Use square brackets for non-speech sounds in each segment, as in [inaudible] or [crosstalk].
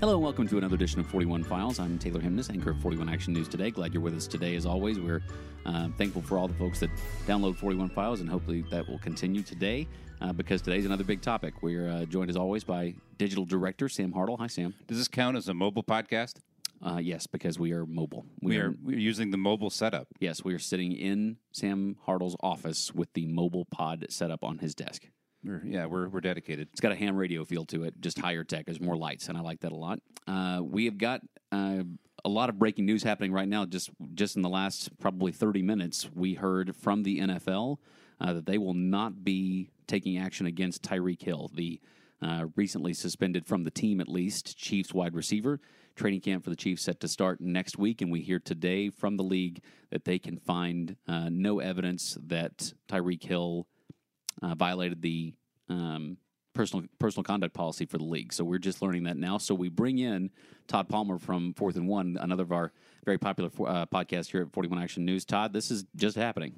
Hello and welcome to another edition of 41 Files. I'm Taylor Hemness, anchor of 41 Action News Today. Glad you're with us today as always. We're uh, thankful for all the folks that download 41 Files, and hopefully that will continue today uh, because today's another big topic. We're uh, joined as always by digital director Sam Hartle. Hi, Sam. Does this count as a mobile podcast? Uh, yes, because we are mobile. We are we're using the mobile setup. Yes, we are sitting in Sam Hartle's office with the mobile pod set up on his desk. We're, yeah, we're, we're dedicated. It's got a ham radio feel to it, just higher tech. There's more lights, and I like that a lot. Uh, we have got uh, a lot of breaking news happening right now. Just just in the last probably 30 minutes, we heard from the NFL uh, that they will not be taking action against Tyreek Hill, the uh, recently suspended from the team at least Chiefs wide receiver. Training camp for the Chiefs set to start next week, and we hear today from the league that they can find uh, no evidence that Tyreek Hill uh, violated the um, personal personal conduct policy for the league. So we're just learning that now. So we bring in Tod Palmer from Fourth and One, another of our very popular uh, podcasts here at Forty One Action News. Todd, this is just happening.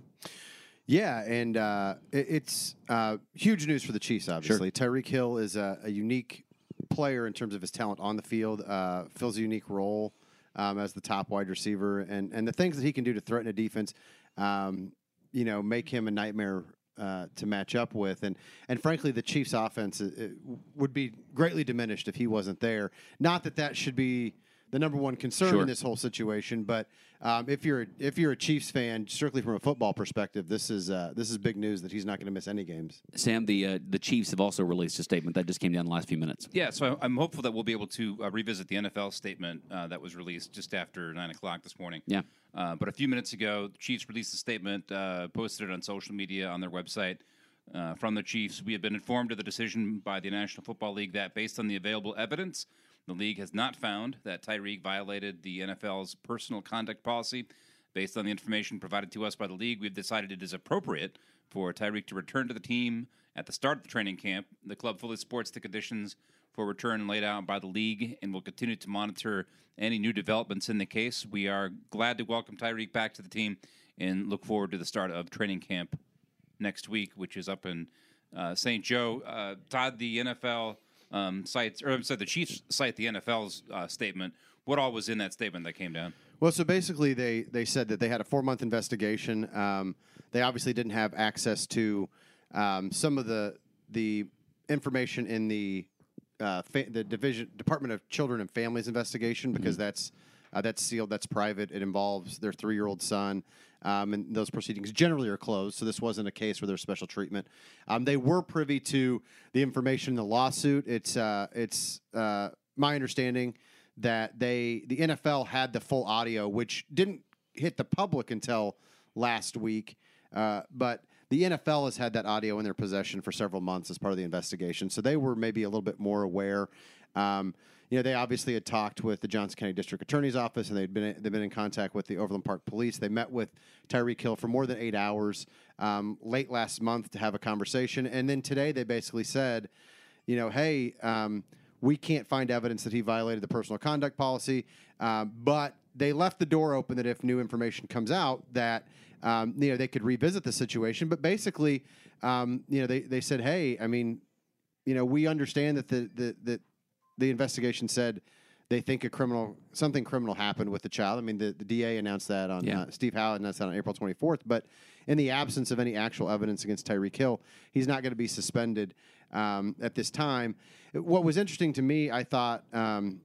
Yeah, and uh, it, it's uh, huge news for the Chiefs. Obviously, Sure. Tyreek Hill is a, a unique player in terms of his talent on the field. Uh, fills a unique role um, as the top wide receiver, and and the things that he can do to threaten a defense, um, you know, make him a nightmare. Uh, to match up with, and and frankly, the Chiefs' offense uh, uh, would be greatly diminished if he wasn't there. Not that that should be the number one concern Sure. in this whole situation, but um, if you're if you're a Chiefs fan, strictly from a football perspective, this is uh, this is big news that he's not going to miss any games. Sam, the uh, the Chiefs have also released a statement that just came down the last few minutes. Yeah, so I'm hopeful that we'll be able to uh, revisit the NFL statement uh, that was released just after 9 o'clock this morning. Yeah. Uh, but a few minutes ago, the Chiefs released a statement, uh, posted it on social media on their website. Uh, from the Chiefs, we have been informed of the decision by the National Football League that, based on the available evidence, the league has not found that Tyreek violated the NFL's personal conduct policy. Based on the information provided to us by the league, we've decided it is appropriate for Tyreek to return to the team at the start of the training camp. The club fully supports the conditions for return laid out by the league and will continue to monitor any new developments in the case. We are glad to welcome Tyreek back to the team and look forward to the start of training camp next week, which is up in uh, St. Joe. Uh, Tod, the NFL um, cites, or I'm sorry, the Chiefs cite the NFL's uh, statement. What all was in that statement that came down? Well, so basically, they they said that they had a four month investigation. Um, they obviously didn't have access to um, some of the the information in the uh, fa- the division Department of Children and Families investigation because that's uh, that's sealed, that's private. It involves their three year old son. Um, and those proceedings generally are closed, so this wasn't a case where there's special treatment. Um, they were privy to the information in the lawsuit. It's uh, it's uh, my understanding that they the NFL had the full audio, which didn't hit the public until last week. Uh, but the NFL has had that audio in their possession for several months as part of the investigation, so they were maybe a little bit more aware. Um, you know, they obviously had talked with the Johnson County District Attorney's Office, and they'd been they've been in contact with the Overland Park Police. They met with Tyreek Hill for more than eight hours um, late last month to have a conversation, and then today they basically said, you know, hey, um, we can't find evidence that he violated the personal conduct policy, um, but they left the door open that if new information comes out, that um, you know they could revisit the situation. But basically, um, you know, they they said, hey, I mean, you know, we understand that the the that the investigation said they think a criminal something criminal happened with the child. I mean, the, the DA announced that on Yeah. uh, Steve Howe announced that on April 24th. But in the absence of any actual evidence against Tyreek Hill, he's not going to be suspended um, at this time. What was interesting to me, I thought. Um,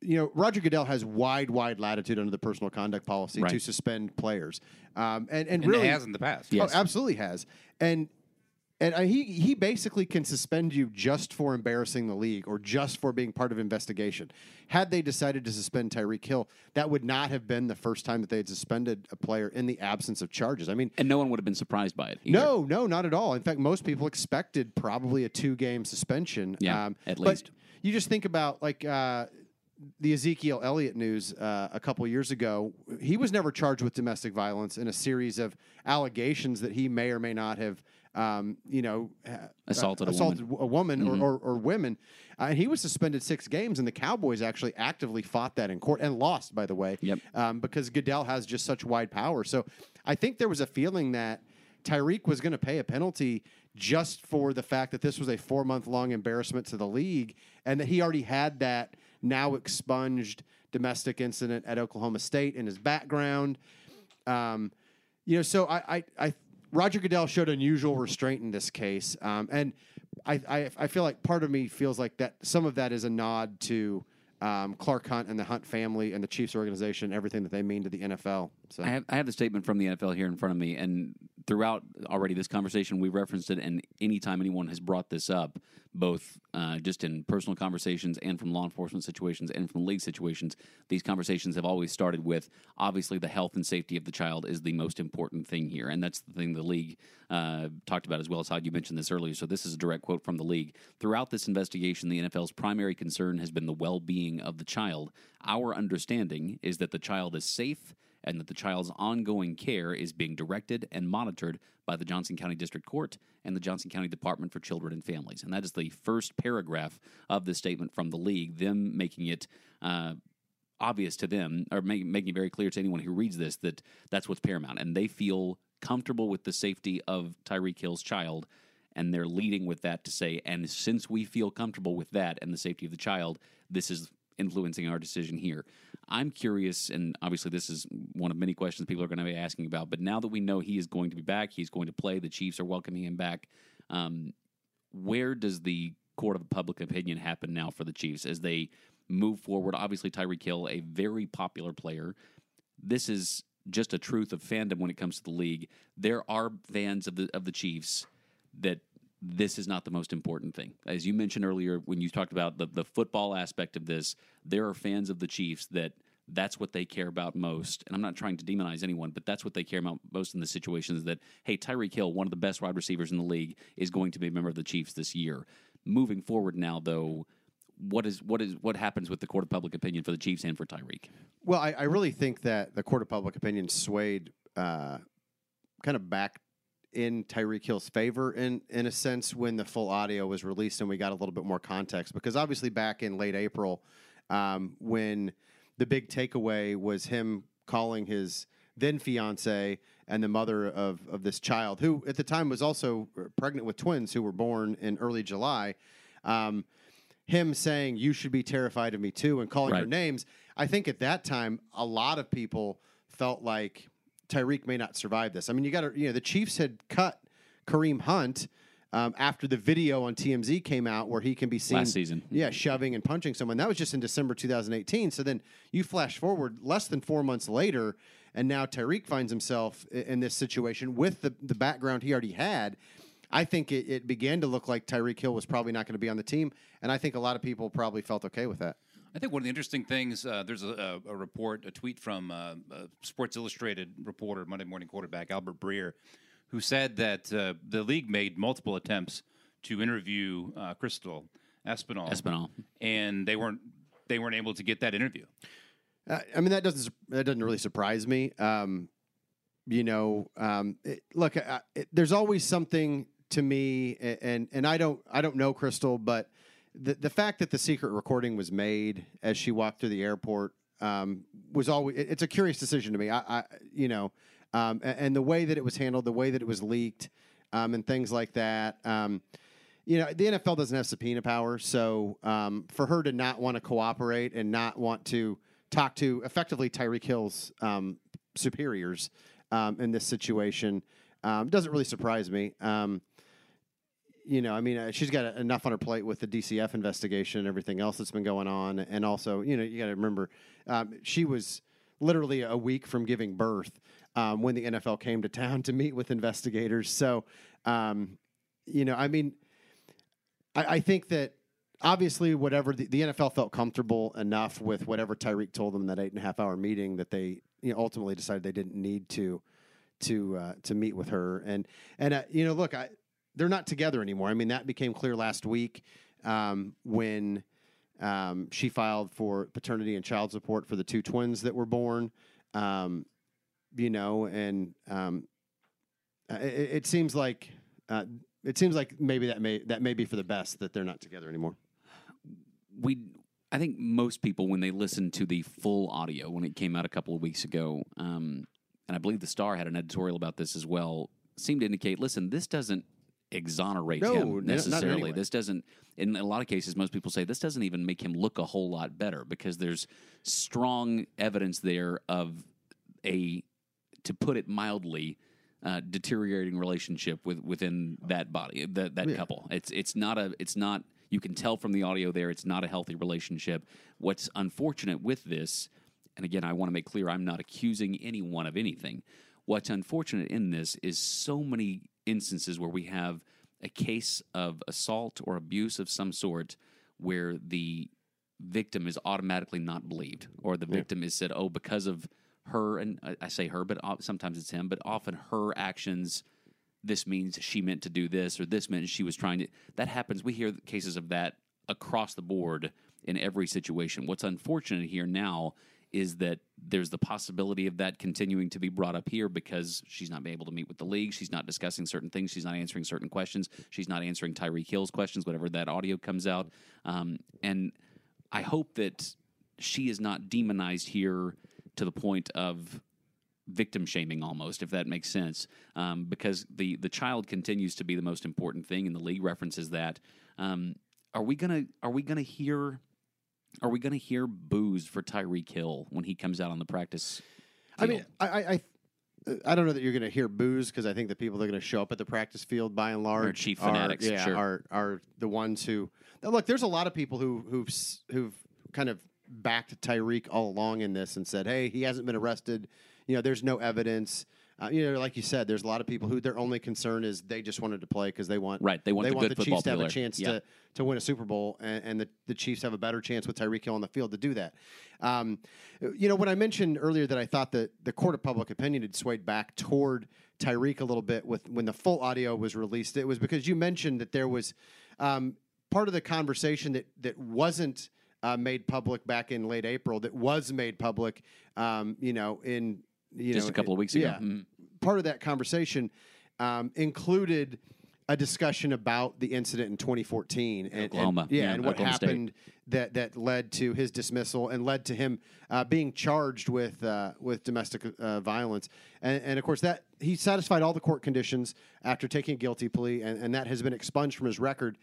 you know, Roger Goodell has wide, wide latitude under the personal conduct policy Right. to suspend players, um, and and And really it has in the past. Yes. Oh, absolutely has. And and uh, he he basically can suspend you just for embarrassing the league or just for being part of investigation. Had they decided to suspend Tyreek Hill, that would not have been the first time that they had suspended a player in the absence of charges. I mean, And no one would have been surprised by it. either. no, no, not at all. In fact, most people expected probably a two game suspension. Um, Yeah, at but least. you just think about like uh, the Ezekiel Elliott news uh, a couple years ago. He was never charged with domestic violence in a series of allegations that he may or may not have. Um, you know, ha- Assaulted a assaulted a woman Mm-hmm. or, or, or women. Uh, and he was suspended six games, and the Cowboys actually actively fought that in court and lost, by the way Yep. um, because Goodell has just such wide power. So I think there was a feeling that Tyreek was going to pay a penalty just for the fact that this was a four month long embarrassment to the league and that he already had that now expunged domestic incident at Oklahoma State in his background. Um, you know, so I, I, I, Roger Goodell showed unusual restraint in this case, um, and I, I, I feel like part of me feels like that some of that is a nod to um, Clark Hunt and the Hunt family and the Chiefs organization, everything that they mean to the NFL. So I have, I have the statement from the NFL here in front of me, and throughout already this conversation, we referenced it. And anytime anyone has brought this up, both uh, just in personal conversations and from law enforcement situations and from league situations, these conversations have always started with obviously the health and safety of the child is the most important thing here, and that's the thing the league uh, talked about as well as how you mentioned this earlier. So this is a direct quote from the league. Throughout this investigation, the NFL's primary concern has been the well-being of the child. Our understanding is that the child is safe and that the child's ongoing care is being directed and monitored by the Johnson County District Court and the Johnson County Department for Children and Families. And that is the first paragraph of the statement from the league, them making it. Uh, obvious to them, or make, making it very clear to anyone who reads this that that's what's paramount, and they feel comfortable with the safety of Tyreek Hill's child, and they're leading with that to say, and since we feel comfortable with that and the safety of the child, this is influencing our decision here. I'm curious, and obviously this is one of many questions people are going to be asking about. But now that we know he is going to be back, he's going to play. The Chiefs are welcoming him back. Um, where does the court of public opinion happen now for the Chiefs as they move forward? Obviously, Tyreek Hill, a very popular player. This is just a truth of fandom when it comes to the league. There are fans of the of the Chiefs that this is not the most important thing. As you mentioned earlier, when you talked about the, the football aspect of this, there are fans of the Chiefs that that's what they care about most. And I'm not trying to demonize anyone, but that's what they care about most in the situations that, hey, Tyreek Hill, one of the best wide receivers in the league, is going to be a member of the Chiefs this year. Moving forward now, though, what is what is what happens with the court of public opinion for the Chiefs and for Tyreek? Well, I, I really think that the court of public opinion swayed uh, kind of back in Tyreek Hill's favor in in a sense when the full audio was released and we got a little bit more context because obviously back in late April um, when the big takeaway was him calling his then fiance and the mother of of this child who at the time was also pregnant with twins who were born in early July. Um, him saying you should be terrified of me too and calling her names. I think at that time a lot of people felt like Tyreek may not survive this. I mean, you got to you know the Chiefs had cut Kareem Hunt um, after the video on TMZ came out where he can be seen Last season. yeah, shoving and punching someone. That was just in December 2018. So then you flash forward less than four months later, and now Tyreek finds himself in this situation with the, the background he already had. I think it, it began to look like Tyreek Hill was probably not going to be on the team, and I think a lot of people probably felt okay with that. I think one of the interesting things uh, there's a, a, a report, a tweet from uh, a Sports Illustrated reporter, Monday Morning quarterback Albert Breer, who said that uh, the league made multiple attempts to interview uh, Crystal Espinal, Espinal. and they weren't they weren't able to get that interview. Uh, I mean, that doesn't that doesn't really surprise me. Um, you know, um, it, look, I, it, there's always something to me, a- and and I don't I don't know Crystal, but the the fact that the secret recording was made as she walked through the airport um, was always it- it's a curious decision to me. I, I you know, um, a- and, the way that it was handled, the way that it was leaked, um, and things like that. Um, you know, the NFL doesn't have subpoena power, so um, for her to not want to cooperate and not want to talk to effectively Tyreek Hill's um, superiors in this situation doesn't really surprise me. You know, I mean, uh, she's got enough on her plate with the DCF investigation and everything else that's been going on, and also, you know, you got to remember, um, she was literally a week from giving birth um, when the NFL came to town to meet with investigators. So, um, you know, I mean, I, I think that obviously, whatever the, the NFL felt comfortable enough with whatever Tyreek told them in that eight and a half hour meeting that they you know, ultimately decided they didn't need to to uh, to meet with her. And and uh, you know, look, I, they're not together anymore. I mean, that became clear last week um, when um, she filed for paternity and child support for the two twins that were born. Um, you know, and um, uh, it, it seems like uh, it seems like maybe that may that may be for the best that they're not together anymore. we I think most people when they listen to the full audio when it came out a couple of weeks ago, um, and I believe the Star had an editorial about this as well, seemed to indicate, listen, this doesn't exonerate No, him necessarily. way. This doesn't. In a lot of cases, most people say this doesn't even make him look a whole lot better because there's strong evidence there of a, to put it mildly, uh, deteriorating relationship with within that body that that Yeah. couple. It's it's not a it's not. You can tell from the audio there. It's not a healthy relationship. What's unfortunate with this, and again, I want to make clear, I'm not accusing anyone of anything. What's unfortunate in this is so many instances where we have a case of assault or abuse of some sort where the victim is automatically not believed, or the victim is said, "Oh, because of her," and I, I say her, but sometimes it's him, but often her actions. This means she meant to do this, or this meant she was trying to. That happens. We hear cases of that across the board in every situation. What's unfortunate here now is that there's the possibility of that continuing to be brought up here because she's not been able to meet with the league. She's not discussing certain things. She's not answering certain questions. She's not answering Tyreek Hill's questions, whatever that audio comes out. Um, and I hope that she is not demonized here to the point of victim shaming almost if that makes sense um, because the the child continues to be the most important thing and the league references that um, are we gonna are we gonna hear are we gonna hear boos for Tyreek Hill when he comes out on the practice I mean, I, I, I, uh, I don't know that you're going to hear boos because I think the people that are going to show up at the practice field, by and large, chief are- fanatics, yeah, sure. are are the ones who look. There's a lot of people who who've who've kind of backed Tyreek all along in this and said, "Hey, he hasn't been arrested. You know, there's no evidence." Uh, you know, like you said, there's a lot of people who their only concern is they just wanted to play because they want Right, they want the good the Chiefs to have a chance Yeah. to to win a Super Bowl, and, and the, the Chiefs have a better chance with Tyreek Hill on the field to do that. Um, you know, when I mentioned earlier that I thought that the court of public opinion had swayed back toward Tyreek a little bit with when the full audio was released, it was because you mentioned that there was um, part of the conversation that that wasn't. Uh, made public back in late April, that was made public, um, you know, in you just know, a couple of weeks ago yeah, Mhm. part of that conversation um, included a discussion about the incident in 2014 and, and- Oklahoma. yeah, Yeah, and what Oklahoma State. happened that that led to his dismissal and led to him uh, being charged with uh, with domestic uh, violence. And, and of course, that he satisfied all the court conditions after taking a guilty plea, and, and that has been expunged from his record.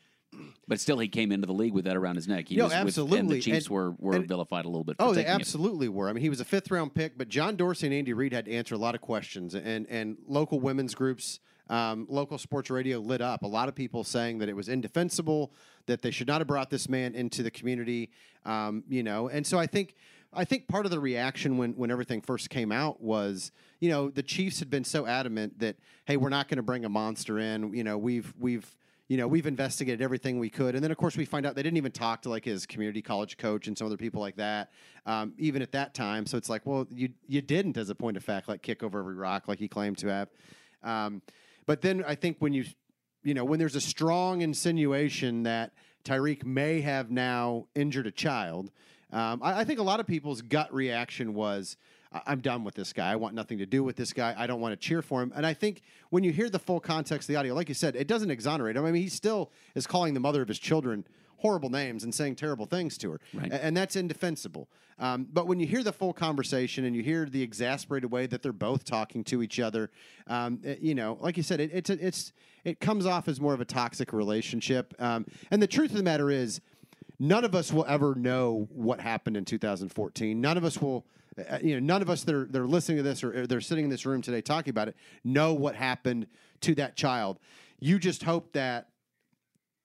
But still he came into the league with that around his neck he No, was with- and absolutely. the Chiefs And- were, were and- vilified a little bit for Oh, they taking it. absolutely were. I mean, he was a fifth round pick, but John Dorsey and Andy Reid had to answer a lot of questions, and and local women's groups, um, local sports radio lit up. A lot of people saying that it was indefensible, that they should not have brought this man into the community, um, you know. And so I think. I think part of the reaction when, when everything first came out was, you know, the Chiefs had been so adamant that, hey, we're not going to bring a monster in. You know, we've we've you know, we've investigated everything we could, and then of course we find out they didn't even talk to like his community college coach and some other people like that, um, even at that time. So it's like, well, you you didn't, as a point of fact, like kick over every rock like he claimed to have. Um, but then I think when you, you know, when there's a strong insinuation that Tyreek may have now injured a child, um, I, I think a lot of people's gut reaction was, "I- I'm done with this guy. I want nothing to do with this guy. I don't want to cheer for him. And I think when you hear the full context of the audio, like you said, it doesn't exonerate him. I mean, he still is calling the mother of his children horrible names and saying terrible things to her. Right. And that's indefensible. Um, but when you hear the full conversation and you hear the exasperated way that they're both talking to each other, um, it- you know, like you said, it, it's it's it comes off as more of a toxic relationship. Um, and the truth of the matter is, none of us will ever know what happened in 2014. None of us will, uh, you know, none of us that are, that are listening to this or, or they're sitting in this room today talking about it know what happened to that child. You just hope that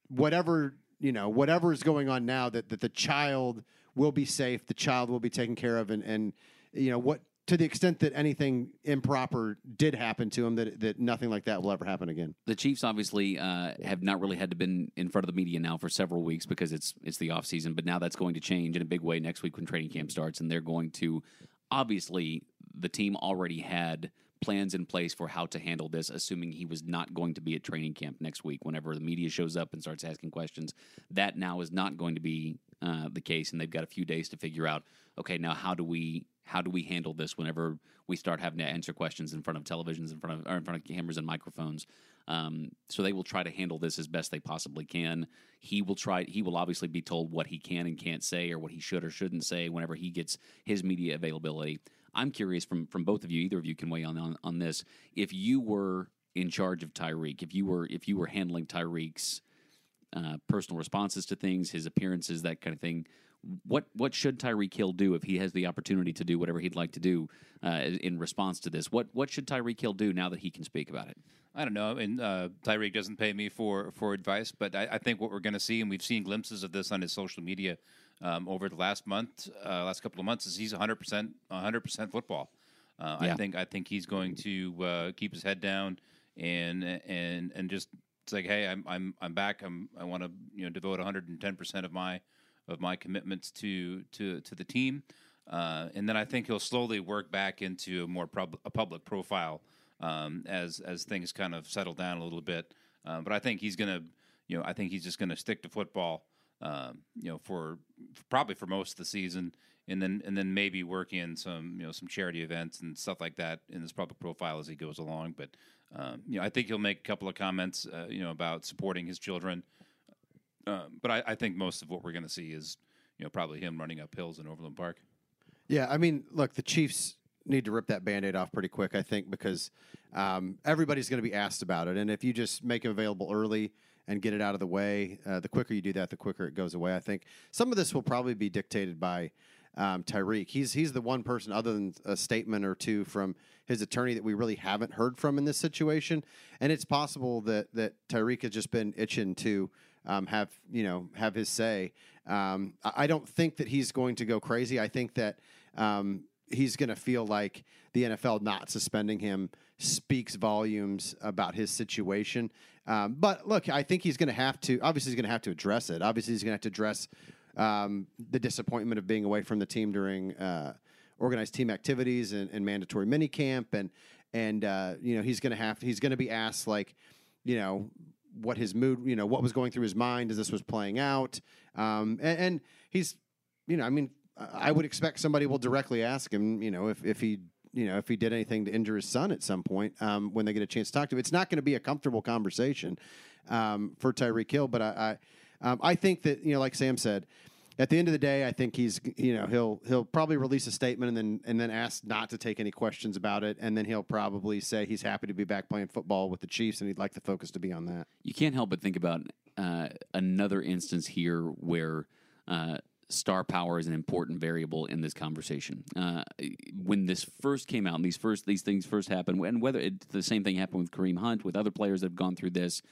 whatever you know, whatever is going on now, that that the child will be safe, the child will be taken care of, and and you know what. To the extent that anything improper did happen to him, that that nothing like that will ever happen again. the Chiefs obviously uh, have not really had to been in front of the media now for several weeks because it's it's the off season. But now that's going to change in a big way next week when training camp starts, and they're going to obviously the team already had plans in place for how to handle this, assuming he was not going to be at training camp next week. Whenever the media shows up and starts asking questions, that now is not going to be uh, the case, and they've got a few days to figure out. Okay, now how do we how do we handle this whenever we start having to answer questions in front of televisions, in front of or in front of cameras and microphones? Um, so they will try to handle this as best they possibly can. He will try. He will obviously be told what he can and can't say, or what he should or shouldn't say whenever he gets his media availability. I'm curious from from both of you. Either of you can weigh on on, on this. If you were in charge of Tyreek, if you were if you were handling Tyreek's uh, personal responses to things, his appearances, that kind of thing, what what should Tyreek Hill do if he has the opportunity to do whatever he'd like to do uh, in response to this? What what should Tyreek Hill do now that he can speak about it? I don't know. And uh, Tyreek doesn't pay me for for advice, but I, I think what we're going to see, and we've seen glimpses of this on his social media um, over the last month, uh, last couple of months, is he's 100 percent 100 percent football. Uh, Yeah. I think I think he's going to uh, keep his head down and and and just it's like, hey, I'm I'm I'm back. I'm I want to you know devote 110 percent of my of my commitments to to to the team, uh, and then I think he'll slowly work back into a more pub- a public profile um, as as things kind of settle down a little bit. Uh, but I think he's gonna, you know, I think he's just gonna stick to football, um, you know, for, for probably for most of the season, and then and then maybe work in some you know some charity events and stuff like that in his public profile as he goes along. But um, you know, I think he'll make a couple of comments, uh, you know, about supporting his children. Um, but I, I think most of what we're going to see is, you know, probably him running up hills in Overland Park. Yeah, I mean, look, the Chiefs need to rip that band-aid off pretty quick, I think, because um, everybody's going to be asked about it. And if you just make it available early and get it out of the way, uh, the quicker you do that, the quicker it goes away. I think some of this will probably be dictated by um, Tyreek. He's he's the one person, other than a statement or two from his attorney, that we really haven't heard from in this situation. And it's possible that that Tyreek has just been itching to um, have you know have his say. Um, I don't think that he's going to go crazy. I think that um, he's going to feel like the NFL not suspending him speaks volumes about his situation. Um, but look, I think he's going to have to. Obviously, he's going to have to address it. Obviously, he's going to have to address um, the disappointment of being away from the team during uh, organized team activities and, and mandatory minicamp, and and uh, you know he's going to have he's going to be asked like, you know, what his mood, you know, what was going through his mind as this was playing out, um, and, and he's, you know, I mean, I would expect somebody will directly ask him, you know, if if he. You know, if he did anything to injure his son at some point um, when they get a chance to talk to him, it's not going to be a comfortable conversation um, for Tyreek Hill. But I, I, um, I think that you know, like Sam said, at the end of the day, I think he's you know he'll he'll probably release a statement and then and then ask not to take any questions about it, and then he'll probably say he's happy to be back playing football with the Chiefs and he'd like the focus to be on that. You can't help but think about uh, another instance here where uh, star power is an important variable in this conversation. Uh, when this first came out, and these first these things first happened, and whether it, the same thing happened with Kareem Hunt, with other players that have gone through this.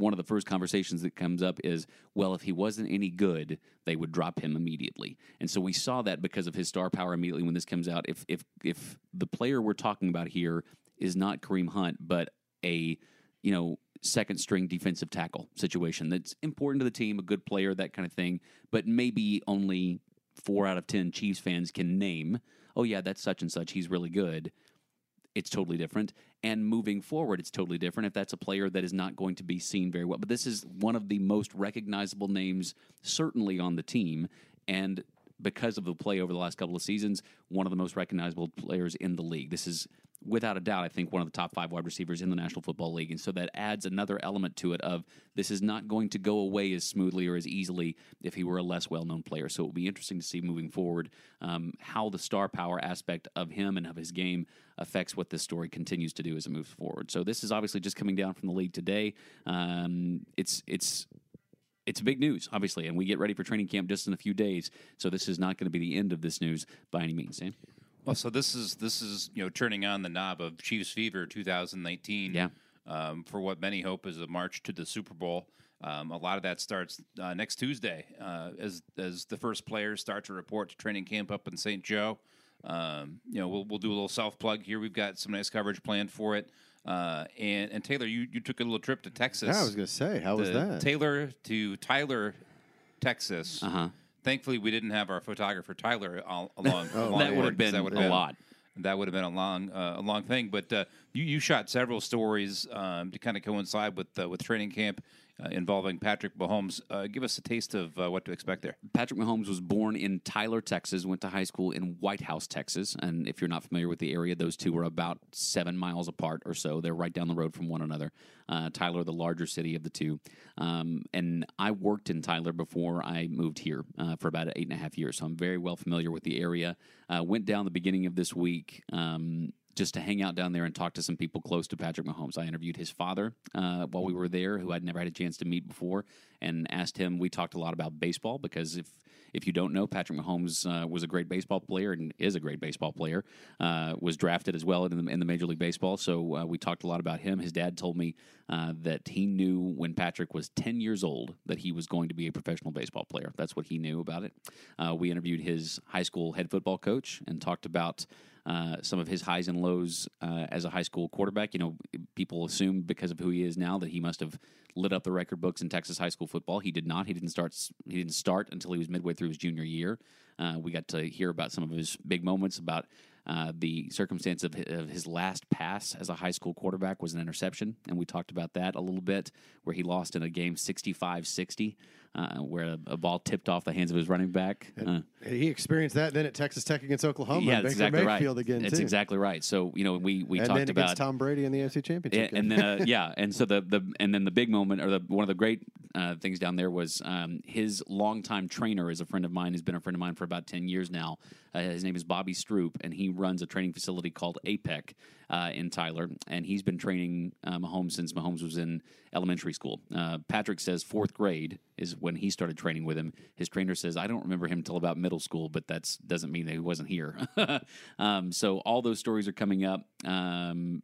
One of the first conversations that comes up is, well, if he wasn't any good, they would drop him immediately. And so we saw that because of his star power immediately when this comes out. If if if the player we're talking about here is not Kareem Hunt, but a you know second string defensive tackle situation that's important to the team, a good player, that kind of thing, but maybe only four out of ten Chiefs fans can name. Oh yeah, that's such and such. He's really good it's totally different. And moving forward, it's totally different if that's a player that is not going to be seen very well. But this is one of the most recognizable names, certainly on the team. And because of the play over the last couple of seasons, one of the most recognizable players in the league. This is without a doubt, I think, one of the top five wide receivers in the National Football League. And so that adds another element to it of this is not going to go away as smoothly or as easily if he were a less well known player. So it will be interesting to see moving forward um, how the star power aspect of him and of his game affects what this story continues to do as it moves forward. So this is obviously just coming down from the league today. Um, it's it's it's big news, obviously, and we get ready for training camp just in a few days. So this is not going to be the end of this news by any means, Sam. Well, so this is this is you know turning on the knob of Chiefs fever 2019. Yeah. Um, for what many hope is a march to the Super Bowl. Um, a lot of that starts uh, next Tuesday uh, as as the first players start to report to training camp up in St. Joe. Um, you know, we'll we'll do a little self plug here. We've got some nice coverage planned for it. Uh, and and Taylor, you, you took a little trip to Texas. Yeah, I was going to say, how was that? Taylor to Tyler, Texas. Uh huh. Thankfully, we didn't have our photographer Tyler all, [laughs] along. Oh, That would have been 'cause that would a lot. That would have been a long, uh, a long thing. But uh, you, you shot several stories um, to kind of coincide with uh, with training camp uh, involving Patrick Mahomes. Uh, give us a taste of uh, what to expect there. Patrick Mahomes was born in Tyler, Texas, went to high school in White House, Texas. And if you're not familiar with the area, those two are about seven miles apart or so. They're right down the road from one another. Uh, Tyler, the larger city of the two. Um, and I worked in Tyler before I moved here uh, for about eight and a half years. So I'm very well familiar with the area. Uh, went down the beginning of this week. Um, just to hang out down there and talk to some people close to Patrick Mahomes. I interviewed his father uh, while we were there, who I'd never had a chance to meet before, and asked him. We talked a lot about baseball because if if you don't know, Patrick Mahomes uh, was a great baseball player and is a great baseball player. Uh, was drafted as well in the, in the Major League Baseball, so uh, we talked a lot about him. His dad told me uh, that he knew when Patrick was 10 years old that he was going to be a professional baseball player. That's what he knew about it. Uh, we interviewed his high school head football coach and talked about uh, some of his highs and lows uh, as a high school quarterback. You know, people assume because of who he is now that he must have lit up the record books in Texas high school football. He did not. He didn't start. He didn't start until he was midway through his junior year. Uh, we got to hear about some of his big moments about uh, the circumstance of his, of his, last pass as a high school quarterback was an interception, and we talked about that a little bit, where he lost in a game 65 60 uh, where a, ball tipped off the hands of his running back. Uh, he experienced that then at Texas Tech against Oklahoma. Yeah, that's exactly Mayfield right. Again, that's too. exactly right. So you know, we we and talked then about Tom Brady in the AFC Championship. And, and then uh, [laughs] yeah, and so the the and then the big moment or the one of the great uh, things down there was um, his longtime trainer is a friend of mine. Has been a friend of mine for about ten years now. Uh, his name is Bobby Stroupe, and he runs a training facility called APEC uh, in Tyler, and he's been training uh, Mahomes since Mahomes was in elementary school. Uh, Patrick says fourth grade is when he started training with him. His trainer says I don't remember him until about middle school, but that doesn't mean that he wasn't here. [laughs] um, so all those stories are coming up. Um,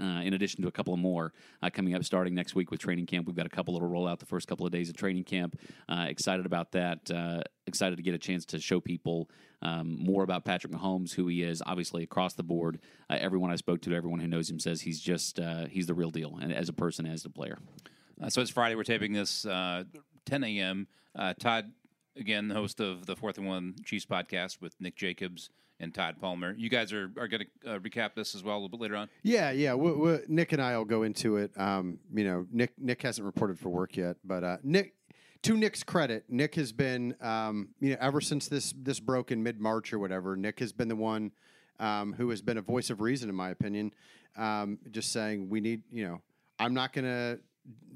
uh, in addition to a couple of more uh, coming up starting next week with training camp. We've got a couple that'll roll out the first couple of days of training camp. Uh, excited about that. Uh, excited to get a chance to show people um, more about Patrick Mahomes, who he is, obviously across the board. Uh, everyone I spoke to, everyone who knows him says he's just uh, he's the real deal, and as a person, as a player. so it's Friday. We're taping this 10 a.m. Tod, again, the host of the Fourth and One Chiefs podcast with Nick Jacobs and Tod Palmer. You guys are, are going to uh, recap this as well a little bit later on. Yeah, yeah. we we Nick and I will go into it. Um, you know, Nick Nick hasn't reported for work yet, but uh, Nick. To Nick's credit, Nick has been, um, you know, ever since this this broke in mid March or whatever. Nick has been the one um, who has been a voice of reason, in my opinion. Um, just saying, we need, you know, I'm not going to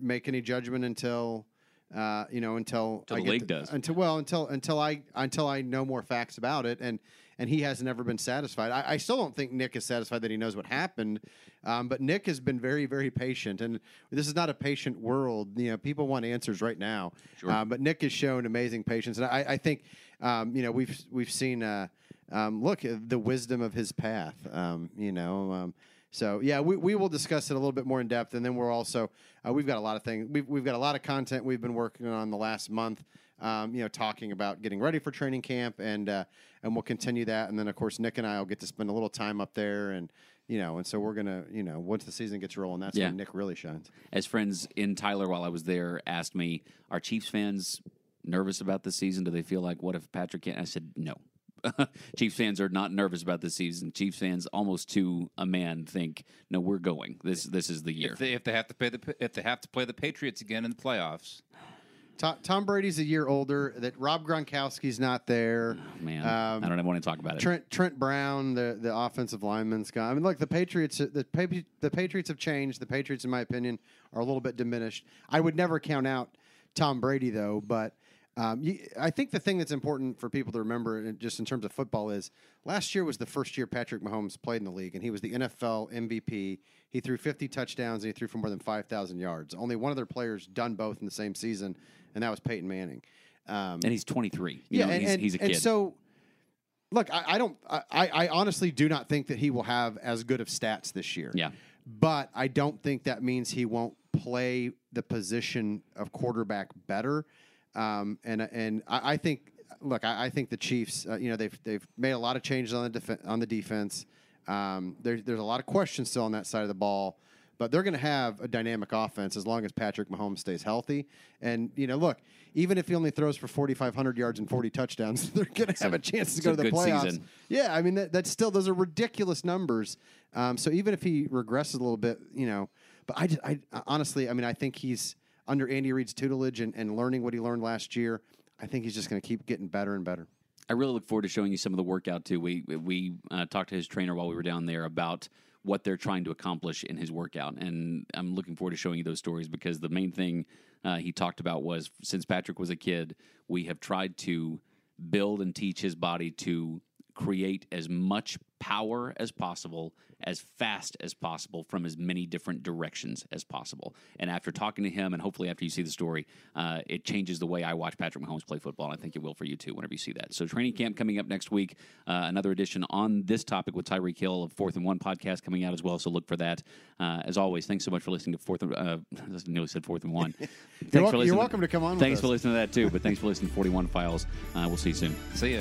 make any judgment until uh, you know, until until I the league does. Until well, until until I until I know more facts about it, and and he has never been satisfied. I, I still don't think Nick is satisfied that he knows what happened, um, but Nick has been very very patient, and this is not a patient world. You know, people want answers right now, sure. uh, but Nick has shown amazing patience, and I, I think um, you know we've we've seen. Uh, um, look, the wisdom of his path. Um, you know, um, so yeah, we, we will discuss it a little bit more in depth, and then we're also uh, we've got a lot of things. We've we've got a lot of content we've been working on the last month. Um, you know, talking about getting ready for training camp, and uh, and we'll continue that. And then of course Nick and I will get to spend a little time up there, and you know, and so we're gonna you know once the season gets rolling, that's yeah. when Nick really shines. As friends in Tyler, while I was there, asked me, "Are Chiefs fans nervous about the season? Do they feel like what if Patrick can't?" I said, "No." [laughs] Chiefs fans are not nervous about this season. Chiefs fans, almost to a man, think, "No, we're going. This this is the year." If they, if they have to play the if they have to play the Patriots again in the playoffs, Tom, Brady's a year older. That Rob Gronkowski's not there. Oh, man, um, I don't even want to talk about it. Trent Trent Brown, the the offensive lineman's gone. I mean, look, the Patriots. The the Patriots have changed. The Patriots, in my opinion, are a little bit diminished. I would never count out Tom Brady though, but um, you, I think the thing that's important for people to remember, just in terms of football, is last year was the first year Patrick Mahomes played in the league, and he was the NFL MVP. He threw 50 touchdowns and he threw for more than 5,000 yards. Only one other player's done both in the same season, and that was Peyton Manning. Um, and he's 23. You yeah, know, and, he's, and, he's, a kid. And so, look, I, I don't. I, I honestly do not think that he will have as good of stats this year. Yeah, but I don't think that means he won't play the position of quarterback better. Um, and and I, I, think, look, I, I think the Chiefs, uh, you know, they've they've made a lot of changes on the def- on the defense. Um, there, there's a lot of questions still on that side of the ball, but they're going to have a dynamic offense as long as Patrick Mahomes stays healthy. And you know, look, even if he only throws for 4,500 yards and 40 touchdowns, [laughs] they're going to have a, a chance to go to the playoffs. Season. Yeah, I mean that, that's still those are ridiculous numbers. Um, so even if he regresses a little bit, you know, but I, just, I honestly, I mean, I think he's under Andy Reid's tutelage and, and learning what he learned last year, I think he's just going to keep getting better and better. I really look forward to showing you some of the workout too. We we uh, talked to his trainer while we were down there about what they're trying to accomplish in his workout, and I'm looking forward to showing you those stories because the main thing uh, he talked about was since Patrick was a kid, we have tried to build and teach his body to create as much power as possible, as fast as possible, from as many different directions as possible. And after talking to him, and hopefully after you see the story, uh, it changes the way I watch Patrick Mahomes play football. And I think it will for you too whenever you see that. So, training camp coming up next week. Uh, another edition on this topic with Tyreek Hill of Fourth and One podcast coming out as well. So, look for that. Uh, as always, thanks so much for listening to Fourth. And, uh, [laughs] I nearly said Fourth and One. [laughs] thanks You're, for listening. you're welcome to come on. Thanks with for listening to that too. But thanks for listening to 41 Files. Uh, we'll see you soon. See ya.